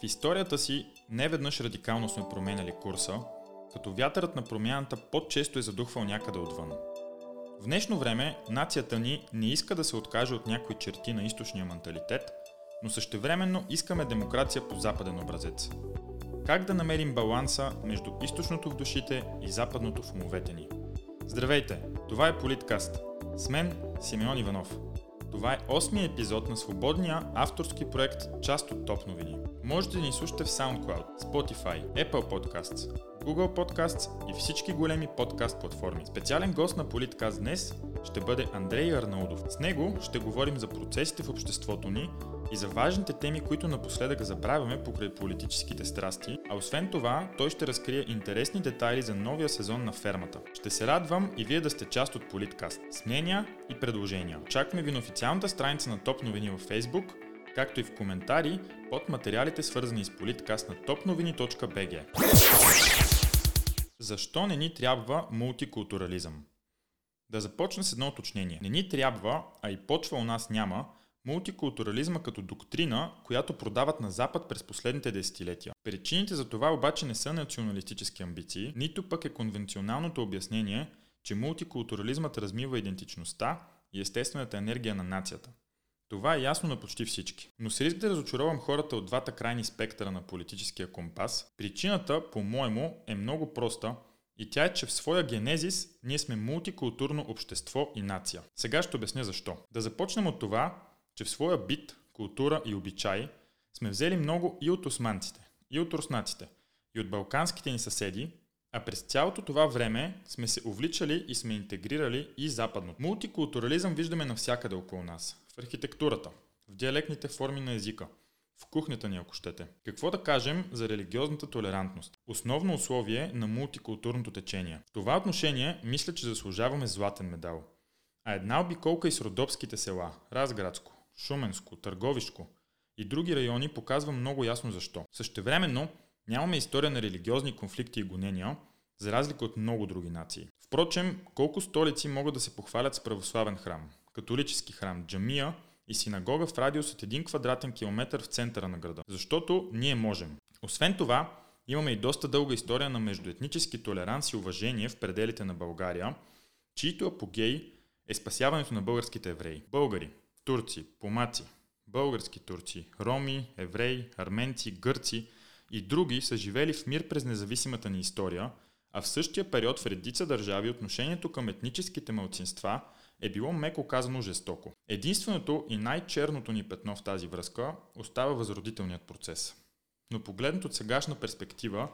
В историята си неведнъж радикално сме променяли курса, като вятърът на промяната по-често е задухвал някъде отвън. В днешно време нацията ни не иска да се откаже от някои черти на източния менталитет, но същевременно искаме демокрация по западен образец. Как да намерим баланса между източното в душите и западното в умовете ни? Здравейте! Това е Политкаст. С мен Симеон Иванов. Това е осмия епизод на свободния авторски проект Част от топ новини. Можете да ни слушате в SoundCloud, Spotify, Apple Podcasts, Google Podcasts и всички големи подкаст платформи. Специален гост на Политкаст днес ще бъде Андрей Арнаудов. С него ще говорим за процесите в обществото ни и за важните теми, които напоследък забравяме покрай политическите страсти, а освен това той ще разкрие интересни детайли за новия сезон на фермата. Ще се радвам и вие да сте част от Политкаст. С мнения и предложения. Очакваме ви на официалната страница на Топ новини във Facebook, както и в коментари под материалите свързани с Политкаст на topnovini.bg. Защо не ни трябва мултикултурализъм? Да започна с едно уточнение. Не ни трябва, а и почва у нас няма, мултикултурализма като доктрина, която продават на Запад през последните десетилетия. Причините за това обаче не са националистически амбиции, нито пък е конвенционалното обяснение, че мултикултурализмът размива идентичността и естествената енергия на нацията. Това е ясно на почти всички. Но с риск да разочаровам хората от двата крайни спектъра на политическия компас, причината, по-моему, е много проста и тя е, че в своя генезис ние сме мултикултурно общество и нация. Сега ще обясня защо. Да започнем от това, че в своя бит, култура и обичай сме взели много и от османците, и от руснаците, и от балканските ни съседи, а през цялото това време сме се увличали и сме интегрирали и западното. Мултикултурализъм виждаме навсякъде около нас. В архитектурата, в диалектните форми на езика, в кухнята ни, ако щете. Какво да кажем за религиозната толерантност? Основно условие на мултикултурното течение. В това отношение мисля, че заслужаваме златен медал. А една обиколка из родопските села, Разградско, Шуменско, Търговишко и други райони показва много ясно защо. Същевременно нямаме история на религиозни конфликти и гонения, за разлика от много други нации. Впрочем, колко столици могат да се похвалят с православен храм, католически храм, джамия и синагога в радиус от 1 квадратен километр в центъра на града. Защото ние можем. Освен това, имаме и доста дълга история на междуетнически толеранс и уважение в пределите на България, чието апогей е спасяването на българските евреи. Българи, турци, помаци, български турци, роми, евреи, арменци, гърци и други са живели в мир през независимата ни история, а в същия период в редица държави отношението към етническите малцинства е било меко казано жестоко. Единственото и най-черното ни петно в тази връзка остава възродителният процес. Но погледнат от сегашна перспектива,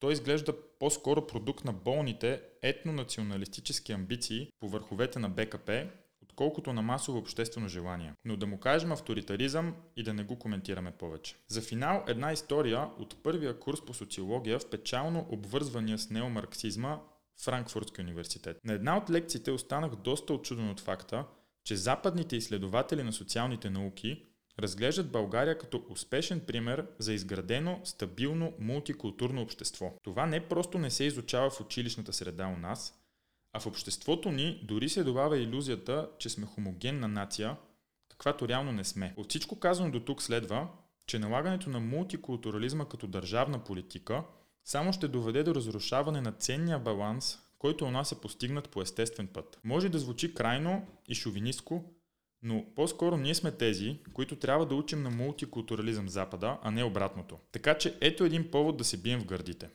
той изглежда по-скоро продукт на болните етнонационалистически амбиции по върховете на БКП отколкото на масово обществено желание. Но да му кажем авторитаризъм и да не го коментираме повече. За финал една история от първия курс по социология в печално обвързвания с неомарксизма Франкфуртски университет. На една от лекциите останах доста очуден от факта, че западните изследователи на социалните науки разглеждат България като успешен пример за изградено, стабилно, мултикултурно общество. Това не просто не се изучава в училищната среда у нас, а в обществото ни дори се добавя иллюзията, че сме хомогенна нация, каквато реално не сме. От всичко казано до тук следва, че налагането на мултикултурализма като държавна политика само ще доведе до разрушаване на ценния баланс, който у нас е постигнат по естествен път. Може да звучи крайно и шовинистко, но по-скоро ние сме тези, които трябва да учим на мултикултурализъм Запада, а не обратното. Така че ето един повод да се бием в гърдите.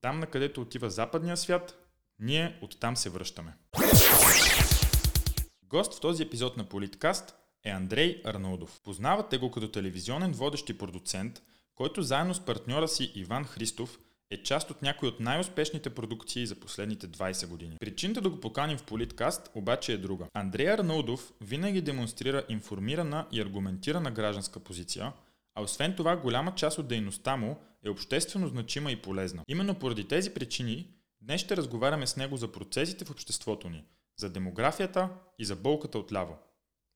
Там, на където отива западния свят, ние оттам се връщаме. Гост в този епизод на Политкаст е Андрей Арнаудов. Познавате го като телевизионен водещ и продуцент, който заедно с партньора си Иван Христов е част от някои от най-успешните продукции за последните 20 години. Причината да го поканим в Политкаст обаче е друга. Андрей Арнаудов винаги демонстрира информирана и аргументирана гражданска позиция, а освен това голяма част от дейността му е обществено значима и полезна. Именно поради тези причини Днес ще разговаряме с него за процесите в обществото ни, за демографията и за болката отляво.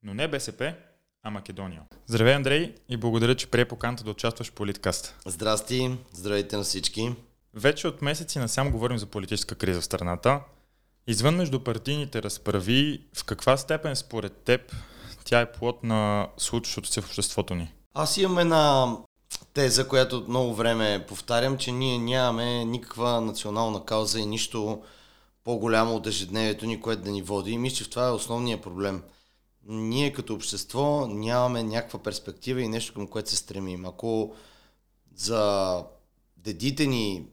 Но не БСП, а Македония. Здравей, Андрей, и благодаря, че прие поканта да участваш в Политкаст. Здрасти, здравейте на всички. Вече от месеци насам говорим за политическа криза в страната. Извън между партийните разправи, в каква степен според теб тя е плод на случващото се в обществото ни? Аз имам една теза, която много време повтарям, че ние нямаме никаква национална кауза и нищо по-голямо от ежедневието ни, което да ни води. И мисля, че това е основният проблем. Ние като общество нямаме някаква перспектива и нещо към което се стремим. Ако за дедите ни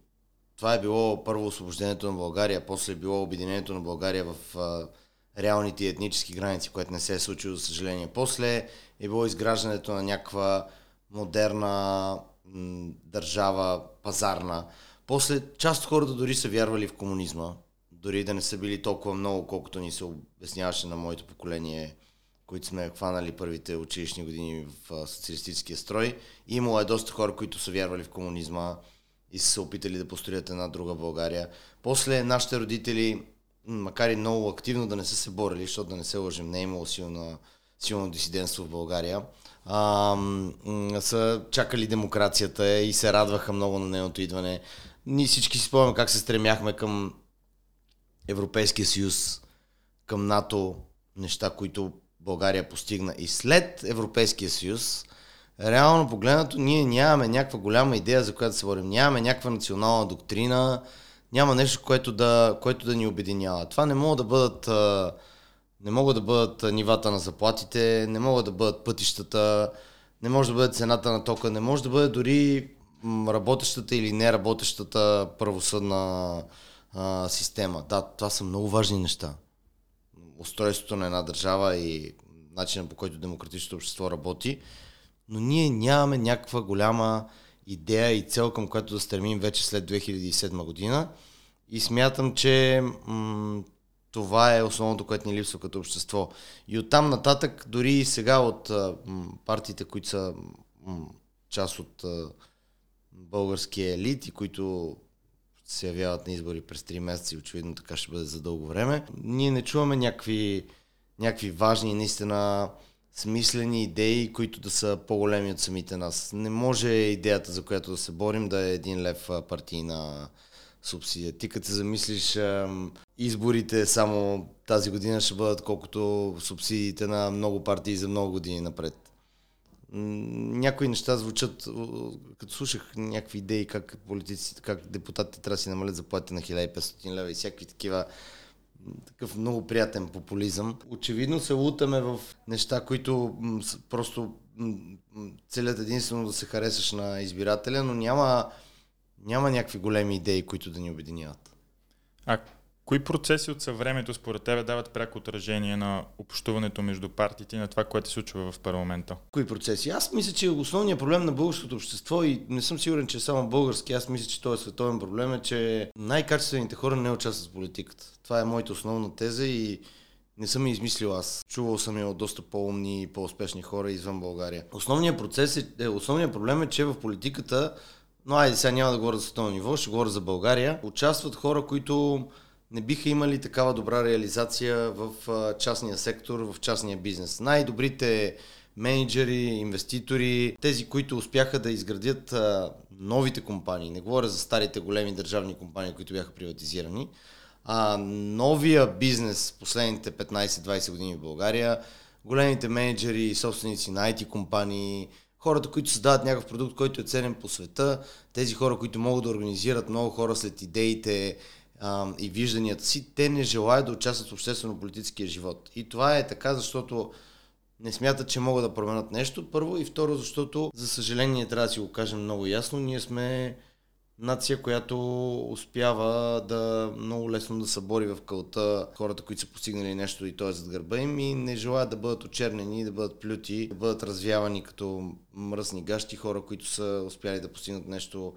това е било първо освобождението на България, после е било обединението на България в а, реалните етнически граници, което не се е случило, за съжаление. После е било изграждането на някаква модерна м, държава, пазарна. После част от хората дори са вярвали в комунизма, дори да не са били толкова много, колкото ни се обясняваше на моето поколение, които сме хванали първите училищни години в социалистическия строй. Имало е доста хора, които са вярвали в комунизма и са опитали да построят една друга България. После нашите родители, макар и много активно да не са се борили, защото да не се лъжим, не е имало силно, силно дисидентство в България, а, са чакали демокрацията и се радваха много на нейното идване. Ние всички си спомняме как се стремяхме към Европейския съюз, към НАТО, неща, които България постигна. И след Европейския съюз, реално погледнато, ние нямаме някаква голяма идея, за която се борим. Нямаме някаква национална доктрина, няма нещо, което да, което да ни обединява. Това не могат да бъдат не могат да бъдат нивата на заплатите, не могат да бъдат пътищата, не може да бъде цената на тока, не може да бъде дори работещата или неработещата правосъдна а, система. Да, това са много важни неща. Устройството на една държава и начинът по който демократичното общество работи, но ние нямаме някаква голяма идея и цел, към която да стремим вече след 2007 година. И смятам, че м- това е основното, което ни липсва като общество. И оттам нататък, дори и сега от м- партиите, които са м- част от а, българския елит и които се явяват на избори през 3 месеца и очевидно така ще бъде за дълго време, ние не чуваме някакви, някакви важни, наистина смислени идеи, които да са по-големи от самите нас. Не може идеята, за която да се борим, да е един лев партийна субсидия. Ти като се замислиш, изборите само тази година ще бъдат колкото субсидиите на много партии за много години напред. Някои неща звучат, като слушах някакви идеи как политиците, как депутатите трябва да си намалят заплати на 1500 лева и всякакви такива такъв много приятен популизъм. Очевидно се лутаме в неща, които просто целят единствено да се харесаш на избирателя, но няма, няма някакви големи идеи, които да ни обединяват. А Кои процеси от съвремето според тебе дават пряко отражение на общуването между партиите и на това, което се случва в парламента? Кои процеси? Аз мисля, че основният проблем на българското общество и не съм сигурен, че е само български, аз мисля, че този е световен проблем е, че най-качествените хора не участват в политиката. Това е моята основна теза и не съм я измислил аз. Чувал съм я от доста по-умни и по-успешни хора извън България. Основният процес е, е основният проблем е, че в политиката, но айде сега няма да говоря за световно ниво, ще говоря за България, участват хора, които не биха имали такава добра реализация в частния сектор, в частния бизнес. Най-добрите менеджери, инвеститори, тези, които успяха да изградят новите компании, не говоря за старите големи държавни компании, които бяха приватизирани, а новия бизнес последните 15-20 години в България, големите менеджери собственици на IT компании, хората, които създават някакъв продукт, който е ценен по света, тези хора, които могат да организират много хора след идеите, и вижданията си, те не желаят да участват в обществено-политическия живот. И това е така, защото не смятат, че могат да променят нещо. Първо и второ, защото, за съжаление, трябва да си го кажем много ясно, ние сме нация, която успява да много лесно да събори в кълта хората, които са постигнали нещо и то е зад гърба им и не желаят да бъдат очернени, да бъдат плюти, да бъдат развявани като мръсни гащи хора, които са успяли да постигнат нещо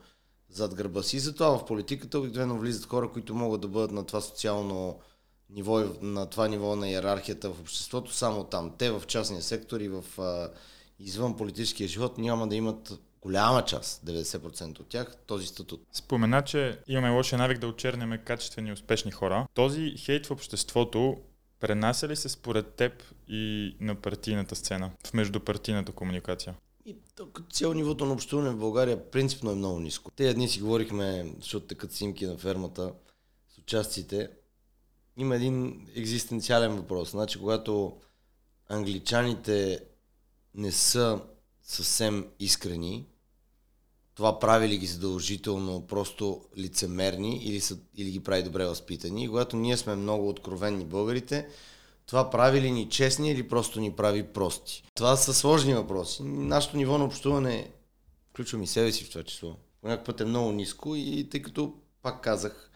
зад гърба си. Затова в политиката обикновено влизат хора, които могат да бъдат на това социално ниво, на това ниво на иерархията в обществото, само там. Те в частния сектор и в а, извън политическия живот няма да имат голяма част, 90% от тях, този статут. Спомена, че имаме лошия навик да очерняме качествени успешни хора. Този хейт в обществото пренася ли се според теб и на партийната сцена, в междупартийната комуникация? И като цяло нивото на общуване в България принципно е много ниско. Те дни си говорихме, защото такът снимки на фермата с участците. Има един екзистенциален въпрос. Значи, когато англичаните не са съвсем искрени това прави ли ги задължително просто лицемерни или, са, или ги прави добре възпитани. И когато ние сме много откровенни българите, това прави ли ни честни или просто ни прави прости? Това са сложни въпроси. Нашето ниво на общуване, включвам и себе си в това число, по някакъв път е много ниско и тъй като, пак казах,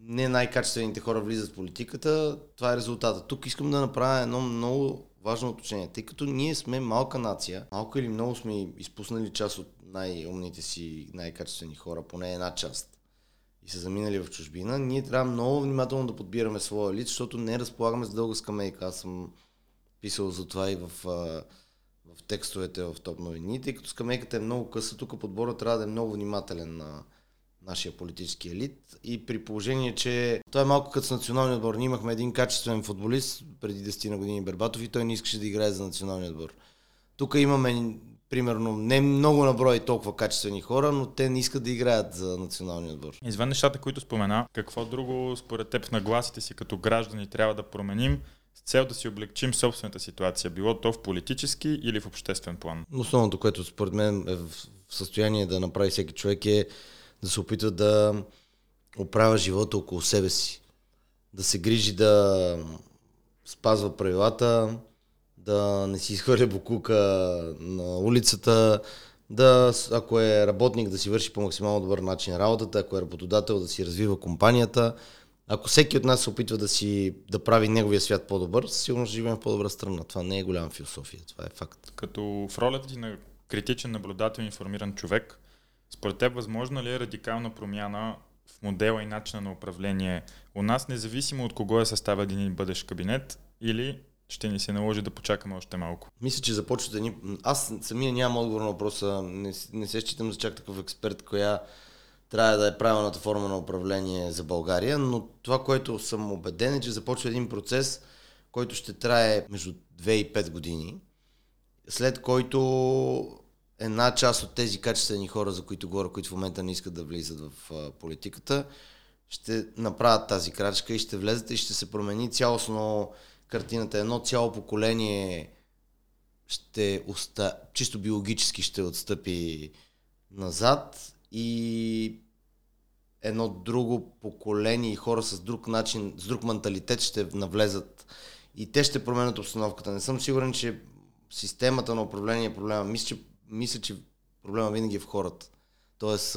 не най-качествените хора влизат в политиката, това е резултата. Тук искам да направя едно много важно уточнение, тъй като ние сме малка нация, малко или много сме изпуснали част от най-умните си, най-качествени хора, поне една част, и са заминали в чужбина, ние трябва много внимателно да подбираме своя лиц, защото не разполагаме с дълга скамейка. Аз съм писал за това и в, в текстовете в топ новини, тъй като скамейката е много къса, тук подбора трябва да е много внимателен на нашия политически елит и при положение, че това е малко като с националния отбор. Ние имахме един качествен футболист преди 10 на години Бербатов и той не искаше да играе за националния отбор. Тук имаме примерно не много наброй толкова качествени хора, но те не искат да играят за националния отбор. Извън нещата, които спомена, какво друго според теб в нагласите си като граждани трябва да променим с цел да си облегчим собствената ситуация, било то в политически или в обществен план? Основното, което според мен е в състояние да направи всеки човек е да се опитва да оправя живота около себе си. Да се грижи да спазва правилата, да не си изхвърля букука на улицата, да, ако е работник, да си върши по максимално добър начин работата, ако е работодател, да си развива компанията. Ако всеки от нас се опитва да си да прави неговия свят по-добър, сигурно ще живеем в по-добра страна. Това не е голяма философия, това е факт. Като в ролята ти на критичен наблюдател, информиран човек, според теб възможно ли е радикална промяна в модела и начина на управление у нас, независимо от кого е състава един бъдещ кабинет, или ще ни се наложи да почакаме още малко? Мисля, че започва да ни... Аз самия нямам отговор на въпроса. Не, не се считам за чак такъв експерт, коя трябва да е правилната форма на управление за България, но това, което съм убеден е, че започва един процес, който ще трае между 2 и 5 години, след който една част от тези качествени хора, за които говоря, които в момента не искат да влизат в политиката, ще направят тази крачка и ще влезат и ще се промени цялостно картината. Едно цяло поколение ще оста... чисто биологически ще отстъпи назад и едно друго поколение и хора с друг начин, с друг менталитет ще навлезат и те ще променят обстановката. Не съм сигурен, че системата на управление е проблема. Мисля, че мисля, че проблема винаги е в хората. Тоест,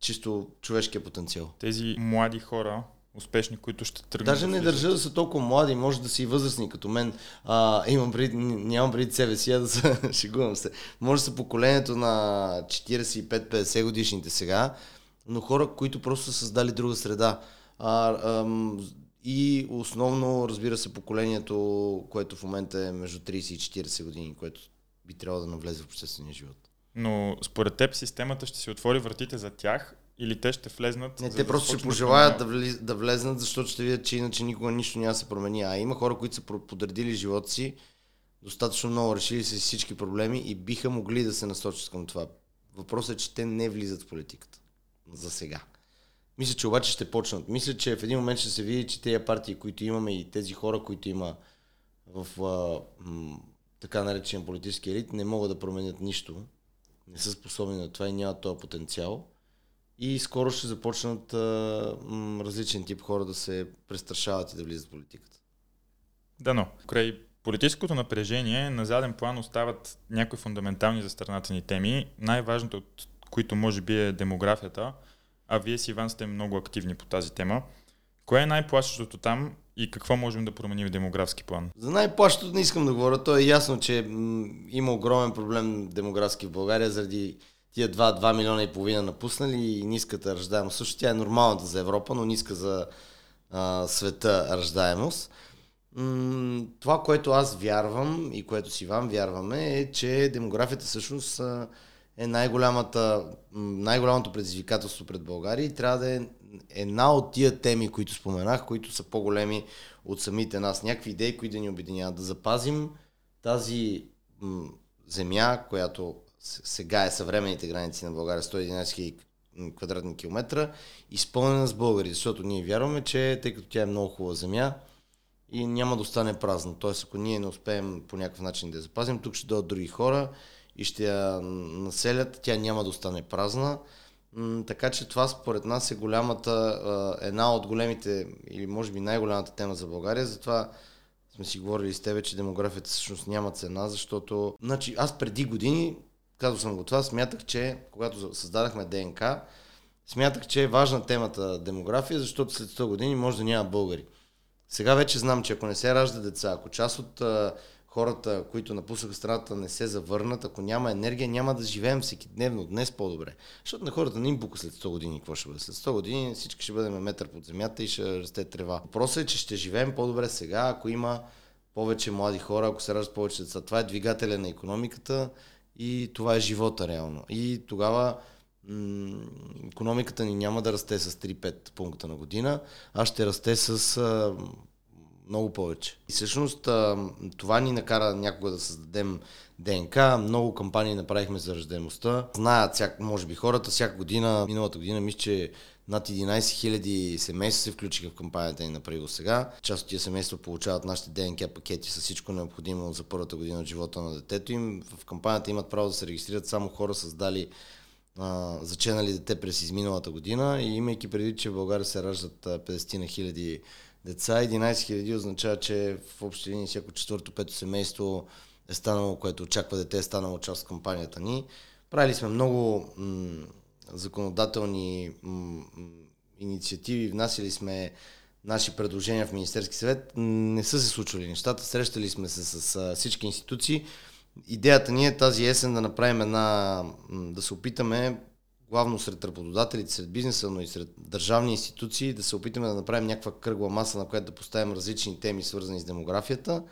чисто човешкия потенциал. Тези млади хора, успешни, които ще тръгнат. Даже не държа да са толкова млади, може да са и възрастни като мен. А, имам пред, нямам преди себе си, а да се шегувам се. Може да са поколението на 45-50 годишните сега, но хора, които просто са създали друга среда. А, ам, и основно, разбира се, поколението, което в момента е между 30 и 40 години, което би трябвало да навлезе в обществения живот. Но според теб системата ще си отвори вратите за тях или те ще влезнат? Не, те да просто ще пожелаят да, влез, да влезнат, защото ще видят, че иначе никога нищо няма да се промени. А има хора, които са подредили живота си достатъчно много, решили се всички проблеми и биха могли да се насочат към това. Въпросът е, че те не влизат в политиката. За сега. Мисля, че обаче ще почнат. Мисля, че в един момент ще се види, че тези партии, които имаме и тези хора, които има в а, м- така наречен политически елит, не могат да променят нищо. Не са способни на това и нямат този потенциал. И скоро ще започнат а, м, различен тип хора да се престрашават и да влизат в политиката. Да, но край политическото напрежение на заден план остават някои фундаментални за страната ни теми, най-важното от които може би е демографията, а вие си, Иван, сте много активни по тази тема. Кое е най-плащащото там и какво можем да променим в демографски план? За най-плащото не искам да говоря. То е ясно, че м- има огромен проблем демографски в България заради тия 2, 2 милиона и половина напуснали и ниската ръждаемост. Също тя е нормалната за Европа, но ниска за а, света ръждаемост. М- това, което аз вярвам и което си вам вярваме е, че демографията всъщност е най-голямата, най-голямото предизвикателство пред България и трябва да е една от тия теми, които споменах, които са по-големи от самите нас. Някакви идеи, които да ни обединяват. Да запазим тази м- земя, която сега е съвременните граници на България, 111 000 квадратни километра, изпълнена с българи, защото ние вярваме, че тъй като тя е много хубава земя и няма да остане празна. Тоест, ако ние не успеем по някакъв начин да я запазим, тук ще дойдат други хора и ще я населят, тя няма да остане празна. Така че това според нас е голямата, една от големите, или може би най-голямата тема за България, затова сме си говорили с тебе, че демографията всъщност няма цена, защото значи, аз преди години, казал съм го това, смятах, че когато създадахме ДНК, смятах, че е важна темата демография, защото след 100 години може да няма българи. Сега вече знам, че ако не се ражда деца, ако част от а, хората, които напуснаха страната, не се завърнат, ако няма енергия, няма да живеем всеки дневно, днес по-добре. Защото на хората не им бука след 100 години какво ще бъде. След 100 години всички ще бъдем метър под земята и ще расте трева. Въпросът е, че ще живеем по-добре сега, ако има повече млади хора, ако се раждат повече деца. Това е двигателя на економиката и това е живота реално. И тогава м- економиката ни няма да расте с 3-5 пункта на година, а ще расте с а, много повече. И всъщност а, това ни накара някога да създадем ДНК. Много кампании направихме за ръждаемостта. Знаят, всяк, може би хората, всяка година, миналата година, мисля, че над 11 000 семейства се включиха в кампанията ни на до сега. Част от тия семейства получават нашите ДНК пакети с всичко необходимо за първата година от живота на детето им. В кампанията имат право да се регистрират само хора създали а, заченали дете през изминалата година и имайки преди, че в България се раждат 50 на хиляди деца, 11 хиляди означава, че в общи линии всяко четвърто, пето семейство е станало, което очаква дете, е станало част от кампанията ни. Правили сме много м- законодателни м- инициативи, внасяли сме наши предложения в Министерски съвет. Не са се случвали нещата, срещали сме се с, с всички институции. Идеята ни е тази есен да направим една, да се опитаме главно сред работодателите, сред бизнеса, но и сред държавни институции, да се опитаме да направим някаква кръгла маса, на която да поставим различни теми, свързани с демографията.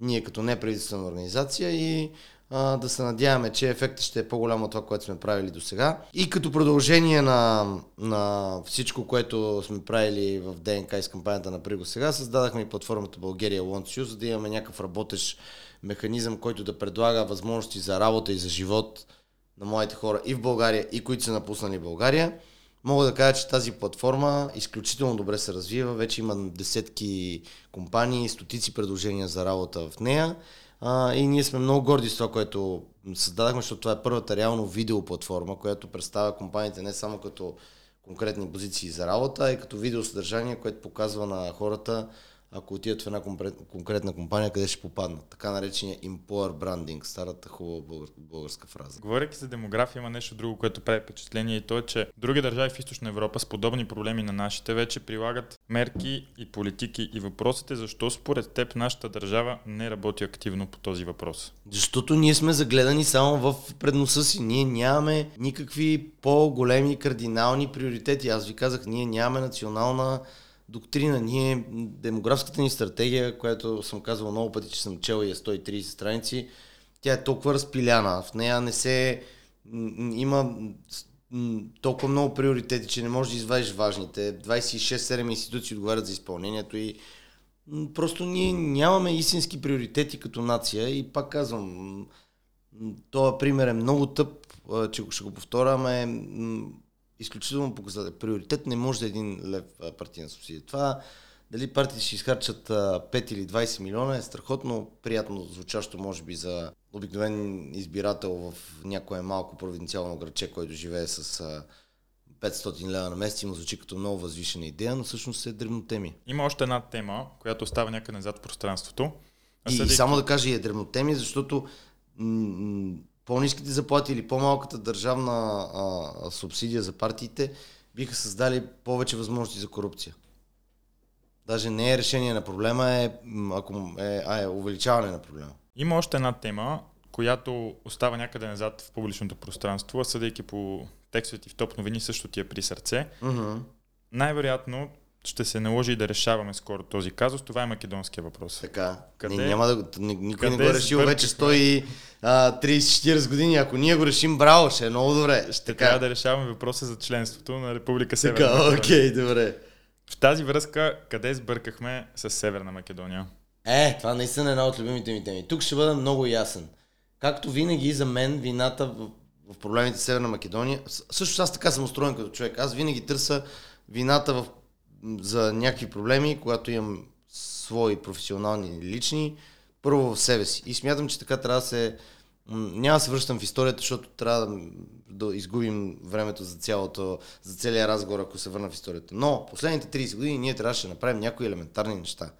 Ние като неправителствена организация и да се надяваме, че ефектът ще е по-голям от това, което сме правили до сега. И като продължение на, на всичко, което сме правили в ДНК и с кампанията на Приго сега, създадахме и платформата България Wants за да имаме някакъв работещ механизъм, който да предлага възможности за работа и за живот на моите хора и в България, и които са напуснали България. Мога да кажа, че тази платформа изключително добре се развива. Вече има десетки компании, стотици предложения за работа в нея. А, и ние сме много горди с това, което създадахме, защото това е първата реално видеоплатформа, която представя компаниите не само като конкретни позиции за работа, а и като видеосъдържание, което показва на хората ако отидат в една конкретна компания, къде ще попаднат. Така наречения employer branding, старата хубава българска фраза. Говорейки за демография, има нещо друго, което прави впечатление и то е, че други държави в Източна Европа с подобни проблеми на нашите вече прилагат мерки и политики и въпросът е защо според теб нашата държава не работи активно по този въпрос? Защото ние сме загледани само в предноса си. Ние нямаме никакви по-големи кардинални приоритети. Аз ви казах, ние нямаме национална доктрина. Ние, демографската ни стратегия, която съм казвал много пъти, че съм чел и е 130 страници, тя е толкова разпиляна. В нея не се... Има толкова много приоритети, че не можеш да извадиш важните. 26-7 институции отговарят за изпълнението и просто ние нямаме истински приоритети като нация и пак казвам, този пример е много тъп, че ще го повторяме изключително показател. Приоритет не може да е един лев партийна субсидия. Това дали партиите ще изхарчат 5 или 20 милиона е страхотно приятно звучащо, може би, за обикновен избирател в някое малко провинциално градче, който живее с 500 лева на месец и му звучи като много възвишена идея, но всъщност е древнотеми. Има още една тема, която остава някъде назад в пространството. И, съдейки... само да кажа и е древнотеми, защото по-низките заплати или по-малката държавна а, субсидия за партиите биха създали повече възможности за корупция. Даже не е решение на проблема, е, ако е, а е увеличаване на проблема. Има още една тема, която остава някъде назад в публичното пространство, съдейки по текстовете в топ новини също ти е при сърце. Mm-hmm. Най-вероятно ще се наложи да решаваме скоро този казус. Това е македонския въпрос. Така. Къде, не, няма да, никой не го е решил вече 130-40 години. Ако ние го решим, браво, ще е много добре. Ще така. трябва да решаваме въпроса за членството на Република Северна така, окей, добре. В тази връзка, къде сбъркахме с Северна Македония? Е, това наистина е една от любимите ми теми. Тук ще бъда много ясен. Както винаги за мен вината в, в проблемите с Северна Македония, също аз така съм устроен като човек. Аз винаги търся вината в за някакви проблеми, когато имам свои професионални или лични, първо в себе си. И смятам, че така трябва да се Няма да се връщам в историята, защото трябва да, да изгубим времето за, цялото, за целия разговор, ако се върна в историята. Но последните 30 години ние трябваше да направим някои елементарни неща.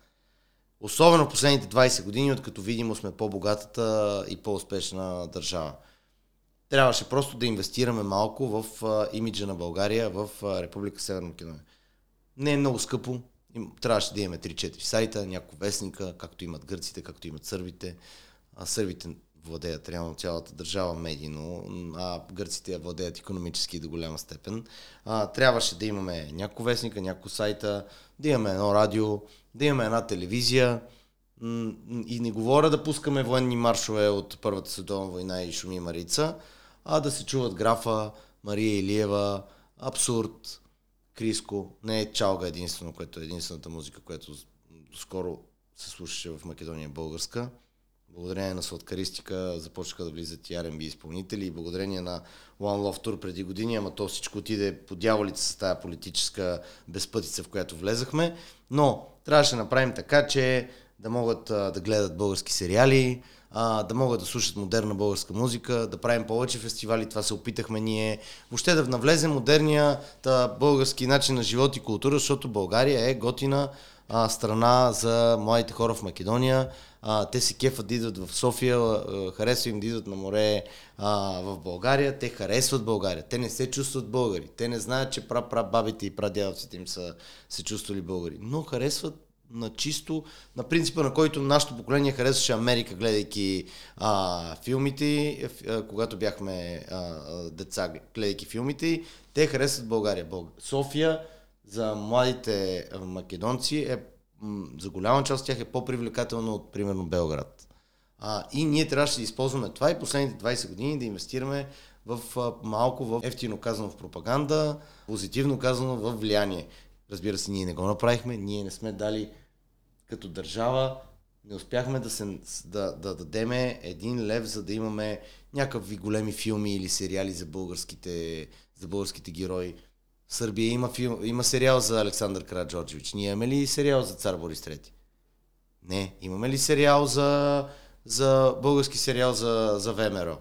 Особено последните 20 години, откато видимо сме по-богатата и по-успешна държава. Трябваше просто да инвестираме малко в имиджа на България в Република Северна Македония. Не е много скъпо. Трябваше да имаме 3-4 сайта, няколко вестника, както имат гърците, както имат сърбите. А сърбите владеят реално цялата държава медийно, а гърците я владеят економически до голяма степен. А, трябваше да имаме няколко вестника, няколко сайта, да имаме едно радио, да имаме една телевизия. И не говоря да пускаме военни маршове от Първата световна война и Шуми Марица, а да се чуват графа, Мария Илиева, Абсурд, Криско. Не е Чалга единствено, което е единствената музика, която скоро се слушаше в Македония българска. Благодарение на сладкаристика започнаха да влизат и R&B изпълнители и благодарение на One Love Tour преди години, ама то всичко отиде по дяволите с тази политическа безпътица, в която влезахме. Но трябваше да направим така, че да могат а, да гледат български сериали, а, да могат да слушат модерна българска музика, да правим повече фестивали, това се опитахме ние. Въобще да навлезе модерния та, български начин на живот и култура, защото България е готина а, страна за младите хора в Македония. А, те се кефат да идват в София, а, харесва им да идват на море а, в България, те харесват България, те не се чувстват българи, те не знаят, че бабите и прадядовците им са се чувствали българи, но харесват на чисто, на принципа, на който нашето поколение харесваше Америка, гледайки а, филмите, а, когато бяхме а, деца, гледайки филмите, те харесват България. София за младите македонци е, за голяма част от тях е по-привлекателно от, примерно, Белград. А, и ние трябваше да използваме това и последните 20 години да инвестираме в а, малко в ефтино казано в пропаганда, позитивно казано в влияние. Разбира се, ние не го направихме, ние не сме дали като държава, не успяхме да, се, да, да дадеме един лев, за да имаме някакви големи филми или сериали за българските, за българските герои. В Сърбия има, филм, има сериал за Александър Караджорджевич. Ние имаме ли сериал за цар Борис III? Не. Имаме ли сериал за, за български сериал за, за ВМРО?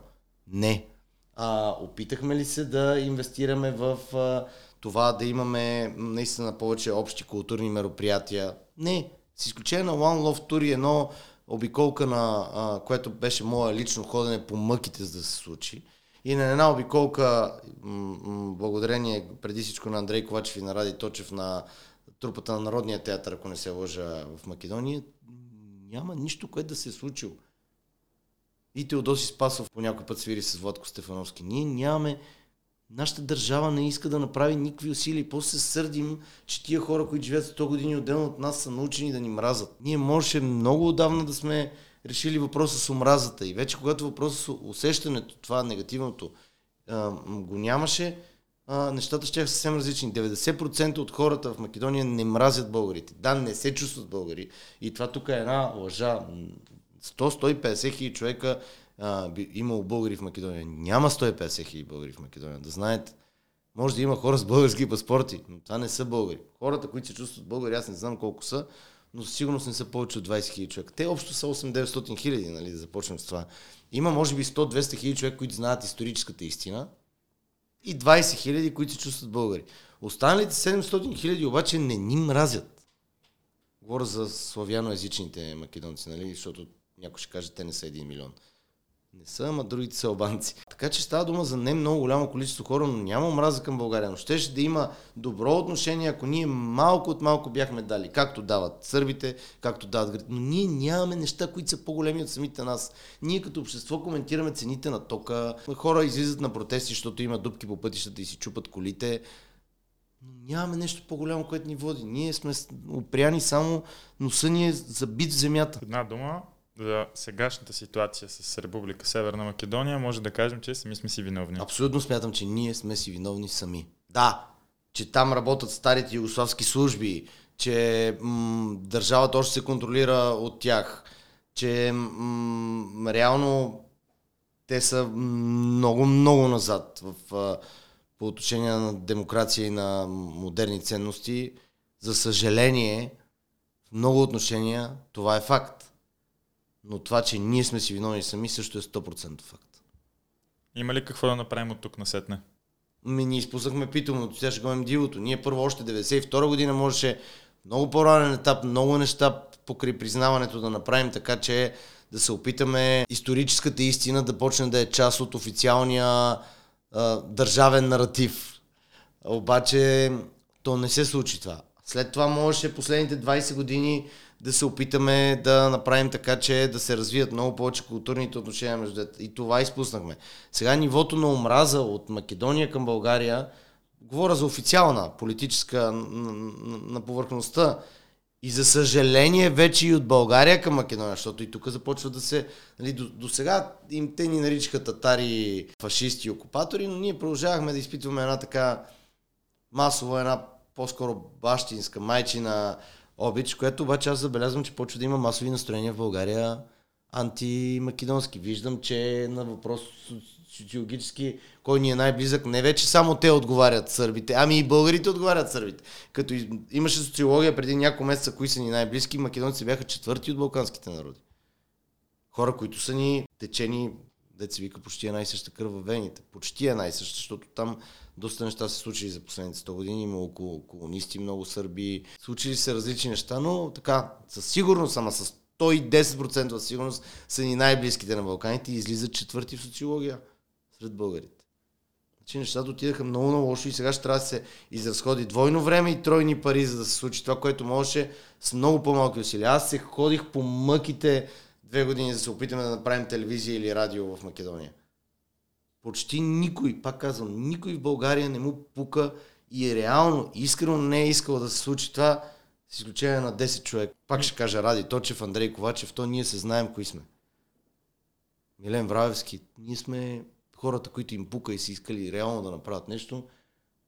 Не. А, опитахме ли се да инвестираме в а, това да имаме наистина повече общи културни мероприятия? Не. С изключение на One Love Tour и едно обиколка на, а, което беше мое лично ходене по мъките, за да се случи. И на една обиколка, м- м- благодарение преди всичко на Андрей Ковачев и на Ради Точев на трупата на Народния театър, ако не се лъжа в Македония, няма нищо, което да се е случило. И Теодоси Спасов по някой път свири с Владко Стефановски. Ние нямаме Нашата държава не иска да направи никакви усилия после се сърдим, че тия хора, които живеят 100 години отделно от нас, са научени да ни мразат. Ние можеше много отдавна да сме решили въпроса с омразата и вече когато въпроса с усещането, това негативното, го нямаше, нещата ще са съвсем различни. 90% от хората в Македония не мразят българите. Да, не се чувстват българи. И това тук е една лъжа. 100-150 хиляди човека а, би имало българи в Македония. Няма 150 хиляди българи в Македония. Да знаете, може да има хора с български паспорти, но това не са българи. Хората, които се чувстват българи, аз не знам колко са, но със сигурност не са повече от 20 хиляди човека. Те общо са 8-900 хиляди, нали, да започнем с това. Има може би 100-200 хиляди човека, които знаят историческата истина и 20 хиляди, които се чувстват българи. Останалите 700 хиляди обаче не ни мразят. Говоря за славяноязичните македонци, нали, защото някой ще каже, те не са 1 милион. Не са, ама другите са албанци. Така че става дума за не много голямо количество хора, но няма омраза към България. Но щеше да има добро отношение, ако ние малко от малко бяхме дали. Както дават сърбите, както дават Но ние нямаме неща, които са по-големи от самите нас. Ние като общество коментираме цените на тока. Хора излизат на протести, защото има дупки по пътищата и си чупат колите. Но нямаме нещо по-голямо, което ни води. Ние сме опряни само носа ни е забит в земята. Една дума, за сегашната ситуация с Република Северна Македония, може да кажем, че сами сме си виновни. Абсолютно смятам, че ние сме си виновни сами. Да, че там работят старите югославски служби, че м- държавата още се контролира от тях, че м- реално те са много, много назад в, по отношение на демокрация и на модерни ценности. За съжаление, в много отношения това е факт. Но това, че ние сме си виновни сами, също е 100% факт. Има ли какво да направим от тук на сетне? Ми ние изпуснахме питомното, сега ще гоним дивото. Ние първо още 92 година можеше много по-ранен етап, много неща покрай признаването да направим така, че да се опитаме историческата истина да почне да е част от официалния а, държавен наратив. Обаче то не се случи това. След това можеше последните 20 години да се опитаме да направим така, че да се развият много повече културните отношения между двете. И това изпуснахме. Сега нивото на омраза от Македония към България, говоря за официална политическа на, на, повърхността, и за съжаление вече и от България към Македония, защото и тук започва да се... Нали, до, до сега им те ни наричаха татари, фашисти и окупатори, но ние продължавахме да изпитваме една така масово, една по-скоро бащинска, майчина обич, което обаче аз забелязвам, че почва да има масови настроения в България антимакедонски. Виждам, че на въпрос социологически, кой ни е най-близък, не вече само те отговарят сърбите, ами и българите отговарят сърбите. Като имаше социология преди няколко месеца, кои са ни най-близки, македонци бяха четвърти от балканските народи. Хора, които са ни течени, деца вика, почти е най-съща кръв в вените. Почти е най-съща, защото там доста неща се случили за последните 100 години. Има около колонисти, много сърби. Случили се различни неща, но така, със сигурност, ама с 110% сигурност са ни най-близките на Балканите и излизат четвърти в социология сред българите. Значи нещата отидаха много, много лошо и сега ще трябва да се изразходи двойно време и тройни пари, за да се случи това, което можеше с много по-малки усилия. Аз се ходих по мъките две години, да се опитаме да направим телевизия или радио в Македония. Почти никой, пак казвам, никой в България не му пука и е реално, искрено не е искал да се случи това, с изключение на 10 човек. Пак ще кажа Ради Точев, Андрей Ковачев, то ние се знаем кои сме. Милен Вравевски, ние сме хората, които им пука и си искали реално да направят нещо,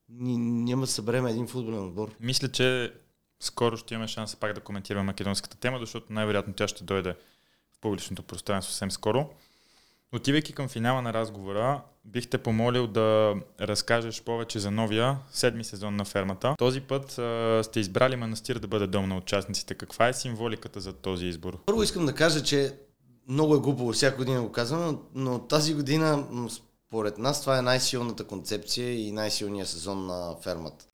няма да съберем един футболен отбор. Мисля, че скоро ще имаме шанс пак да коментираме македонската тема, защото най-вероятно тя ще дойде публичното пространство съвсем скоро. Отивайки към финала на разговора, бих те помолил да разкажеш повече за новия седми сезон на фермата. Този път а, сте избрали манастир да бъде дом на участниците. Каква е символиката за този избор? Първо искам да кажа, че много е глупаво, всяка година го казвам, но тази година, според нас, това е най-силната концепция и най-силният сезон на фермата.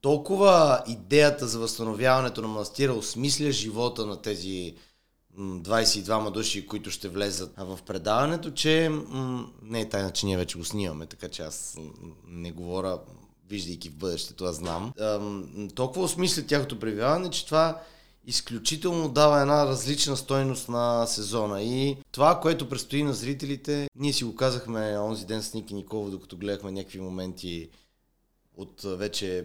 Толкова идеята за възстановяването на манастира осмисля живота на тези 22 души, които ще влезат в предаването, че не е тайна, че ние вече го снимаме, така че аз не говоря, виждайки в бъдещето, аз знам. Ам, толкова осмисля тяхното пребиваване, че това изключително дава една различна стойност на сезона. И това, което предстои на зрителите, ние си го казахме онзи ден с Ники Николов, докато гледахме някакви моменти от вече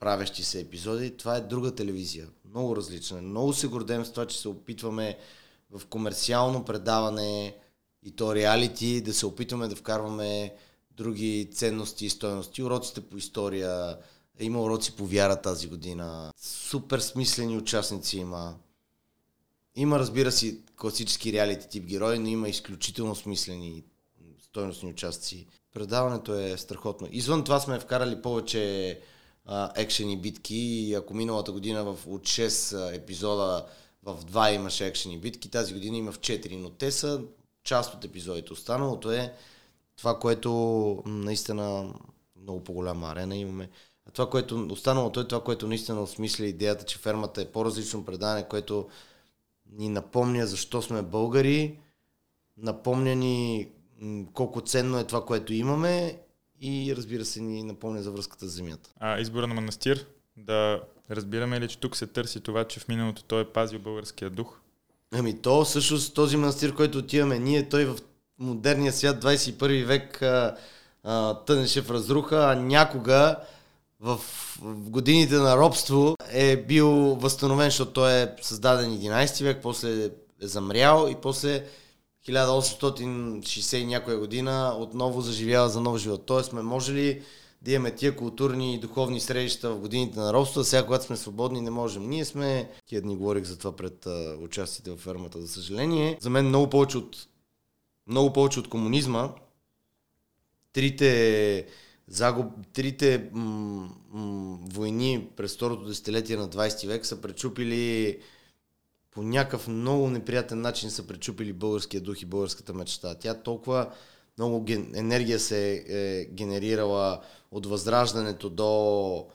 правещи се епизоди, това е друга телевизия. Много различна. Много се гордеем с това, че се опитваме в комерциално предаване и то реалити да се опитваме да вкарваме други ценности и стоености. Уроците по история, има уроци по вяра тази година. Супер смислени участници има. Има, разбира се, класически реалити тип герои, но има изключително смислени стойностни участници. Предаването е страхотно. Извън това сме вкарали повече екшени битки и ако миналата година в, от 6 епизода в 2 имаше екшени битки, тази година има в 4, но те са част от епизодите. Останалото е това, което наистина много по-голяма арена имаме. А това, което останалото е това, което наистина осмисля идеята, че фермата е по-различно предание, което ни напомня защо сме българи, напомня ни колко ценно е това, което имаме и разбира се ни напомня за връзката с земята. А избора на манастир, да разбираме ли, че тук се търси това, че в миналото той е пазил българския дух? Ами то всъщност този манастир, който отиваме ние, той в модерния свят 21 век а, а, тънеше в разруха, а някога в, в годините на робство е бил възстановен, защото той е създаден 11 век, после е замрял и после 1860 и някоя година отново заживява за нов живот. Тоест сме можели да имаме тия културни и духовни среща в годините на робство, сега когато сме свободни не можем. Ние сме, тия дни говорих за това пред а, участите в фермата, за съжаление. За мен много повече от, много повече от комунизма, трите загуб, трите м- м- войни през второто десетилетие на 20 век са пречупили по някакъв много неприятен начин са пречупили българския дух и българската мечта. Тя толкова много ген... енергия се е генерирала от възраждането до 12,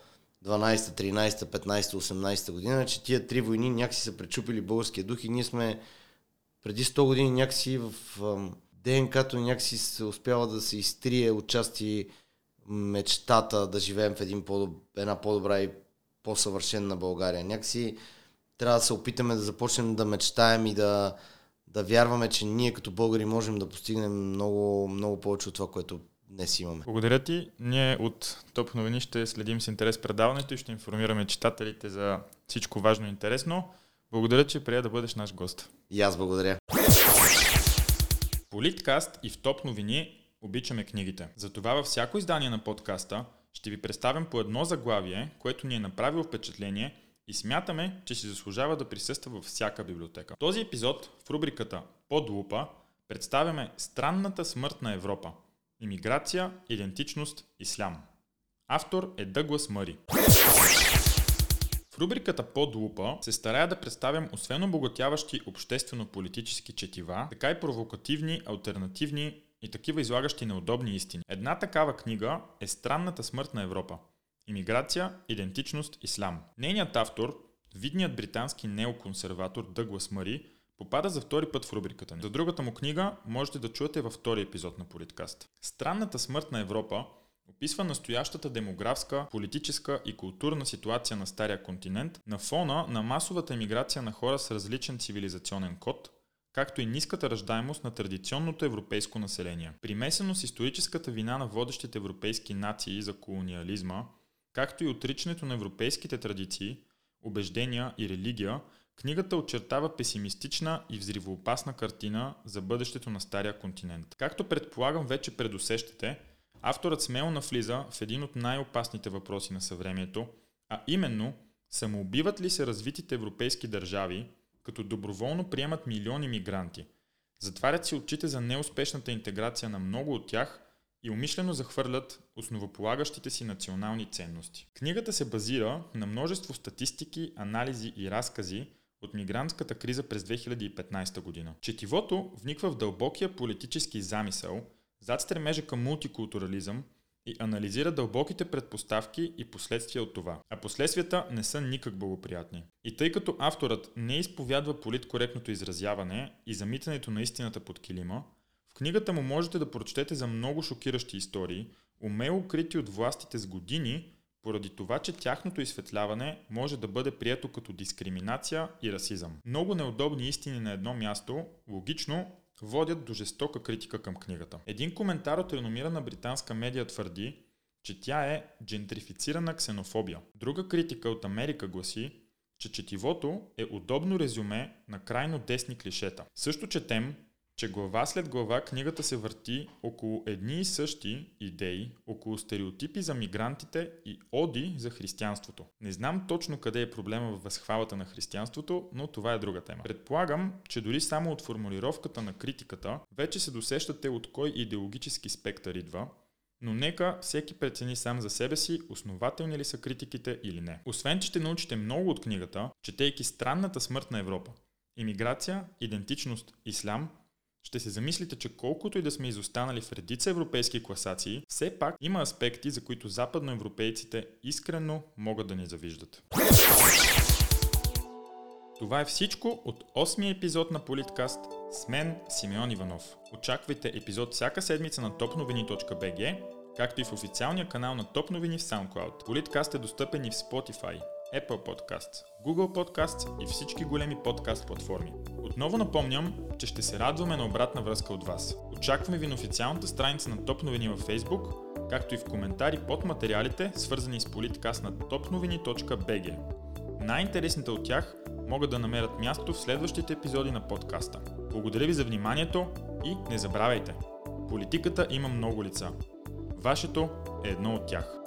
13, 15, 18 година, че тия три войни някакси са пречупили българския дух и ние сме преди 100 години някакси в ДНК-то някакси се успява да се изтрие отчасти мечтата да живеем в един по една по-добра и по-съвършенна България. Някакси трябва да се опитаме да започнем да мечтаем и да, да вярваме, че ние като българи можем да постигнем много, много повече от това, което днес имаме. Благодаря ти. Ние от Топ новини ще следим с интерес предаването и ще информираме читателите за всичко важно и интересно. Благодаря, че прия да бъдеш наш гост. И аз благодаря. Политкаст и в Топ новини обичаме книгите. Затова във всяко издание на подкаста ще ви представям по едно заглавие, което ни е направило впечатление и смятаме, че си заслужава да присъства във всяка библиотека. В този епизод в рубриката Под лупа представяме Странната смърт на Европа. Имиграция, идентичност, ислям. Автор е Дъглас Мъри. В рубриката Под лупа се старая да представям освен обогатяващи обществено-политически четива, така и провокативни, альтернативни и такива излагащи неудобни истини. Една такава книга е Странната смърт на Европа. Имиграция, идентичност, ислам. Нейният автор, видният британски неоконсерватор Дъглас Мари, попада за втори път в рубриката ни. За другата му книга можете да чуете във втори епизод на Политкаст. Странната смърт на Европа описва настоящата демографска, политическа и културна ситуация на Стария континент на фона на масовата емиграция на хора с различен цивилизационен код, както и ниската ръждаемост на традиционното европейско население. Примесено с историческата вина на водещите европейски нации за колониализма, както и отричането на европейските традиции, убеждения и религия, книгата очертава песимистична и взривоопасна картина за бъдещето на Стария континент. Както предполагам вече предусещате, авторът смело навлиза в един от най-опасните въпроси на съвремието, а именно самоубиват ли се развитите европейски държави, като доброволно приемат милиони мигранти. Затварят си очите за неуспешната интеграция на много от тях и умишлено захвърлят основополагащите си национални ценности. Книгата се базира на множество статистики, анализи и разкази от мигрантската криза през 2015 година. Четивото вниква в дълбокия политически замисъл, зад стремежа към мултикултурализъм и анализира дълбоките предпоставки и последствия от това. А последствията не са никак благоприятни. И тъй като авторът не изповядва политкоректното изразяване и замитането на истината под килима, в книгата му можете да прочетете за много шокиращи истории, умело крити от властите с години, поради това, че тяхното изсветляване може да бъде прието като дискриминация и расизъм. Много неудобни истини на едно място, логично, водят до жестока критика към книгата. Един коментар от реномирана британска медия твърди, че тя е джентрифицирана ксенофобия. Друга критика от Америка гласи, че четивото е удобно резюме на крайно десни клишета. Също четем, че глава след глава книгата се върти около едни и същи идеи, около стереотипи за мигрантите и оди за християнството. Не знам точно къде е проблема в възхвалата на християнството, но това е друга тема. Предполагам, че дори само от формулировката на критиката вече се досещате от кой идеологически спектър идва, но нека всеки прецени сам за себе си, основателни ли са критиките или не. Освен, че ще научите много от книгата, четейки Странната смърт на Европа. Имиграция, идентичност, ислям – ще се замислите, че колкото и да сме изостанали в редица европейски класации, все пак има аспекти, за които западноевропейците искрено могат да ни завиждат. Това е всичко от 8 епизод на Политкаст с мен Симеон Иванов. Очаквайте епизод всяка седмица на topnovini.bg, както и в официалния канал на Топ новини в SoundCloud. Политкаст е достъпен и в Spotify, Apple Podcasts, Google Podcasts и всички големи подкаст платформи. Отново напомням, че ще се радваме на обратна връзка от вас. Очакваме ви на официалната страница на Топ новини във Facebook, както и в коментари под материалите, свързани с политкаст на topnovini.bg. Най-интересните от тях могат да намерят място в следващите епизоди на подкаста. Благодаря ви за вниманието и не забравяйте, политиката има много лица. Вашето е едно от тях.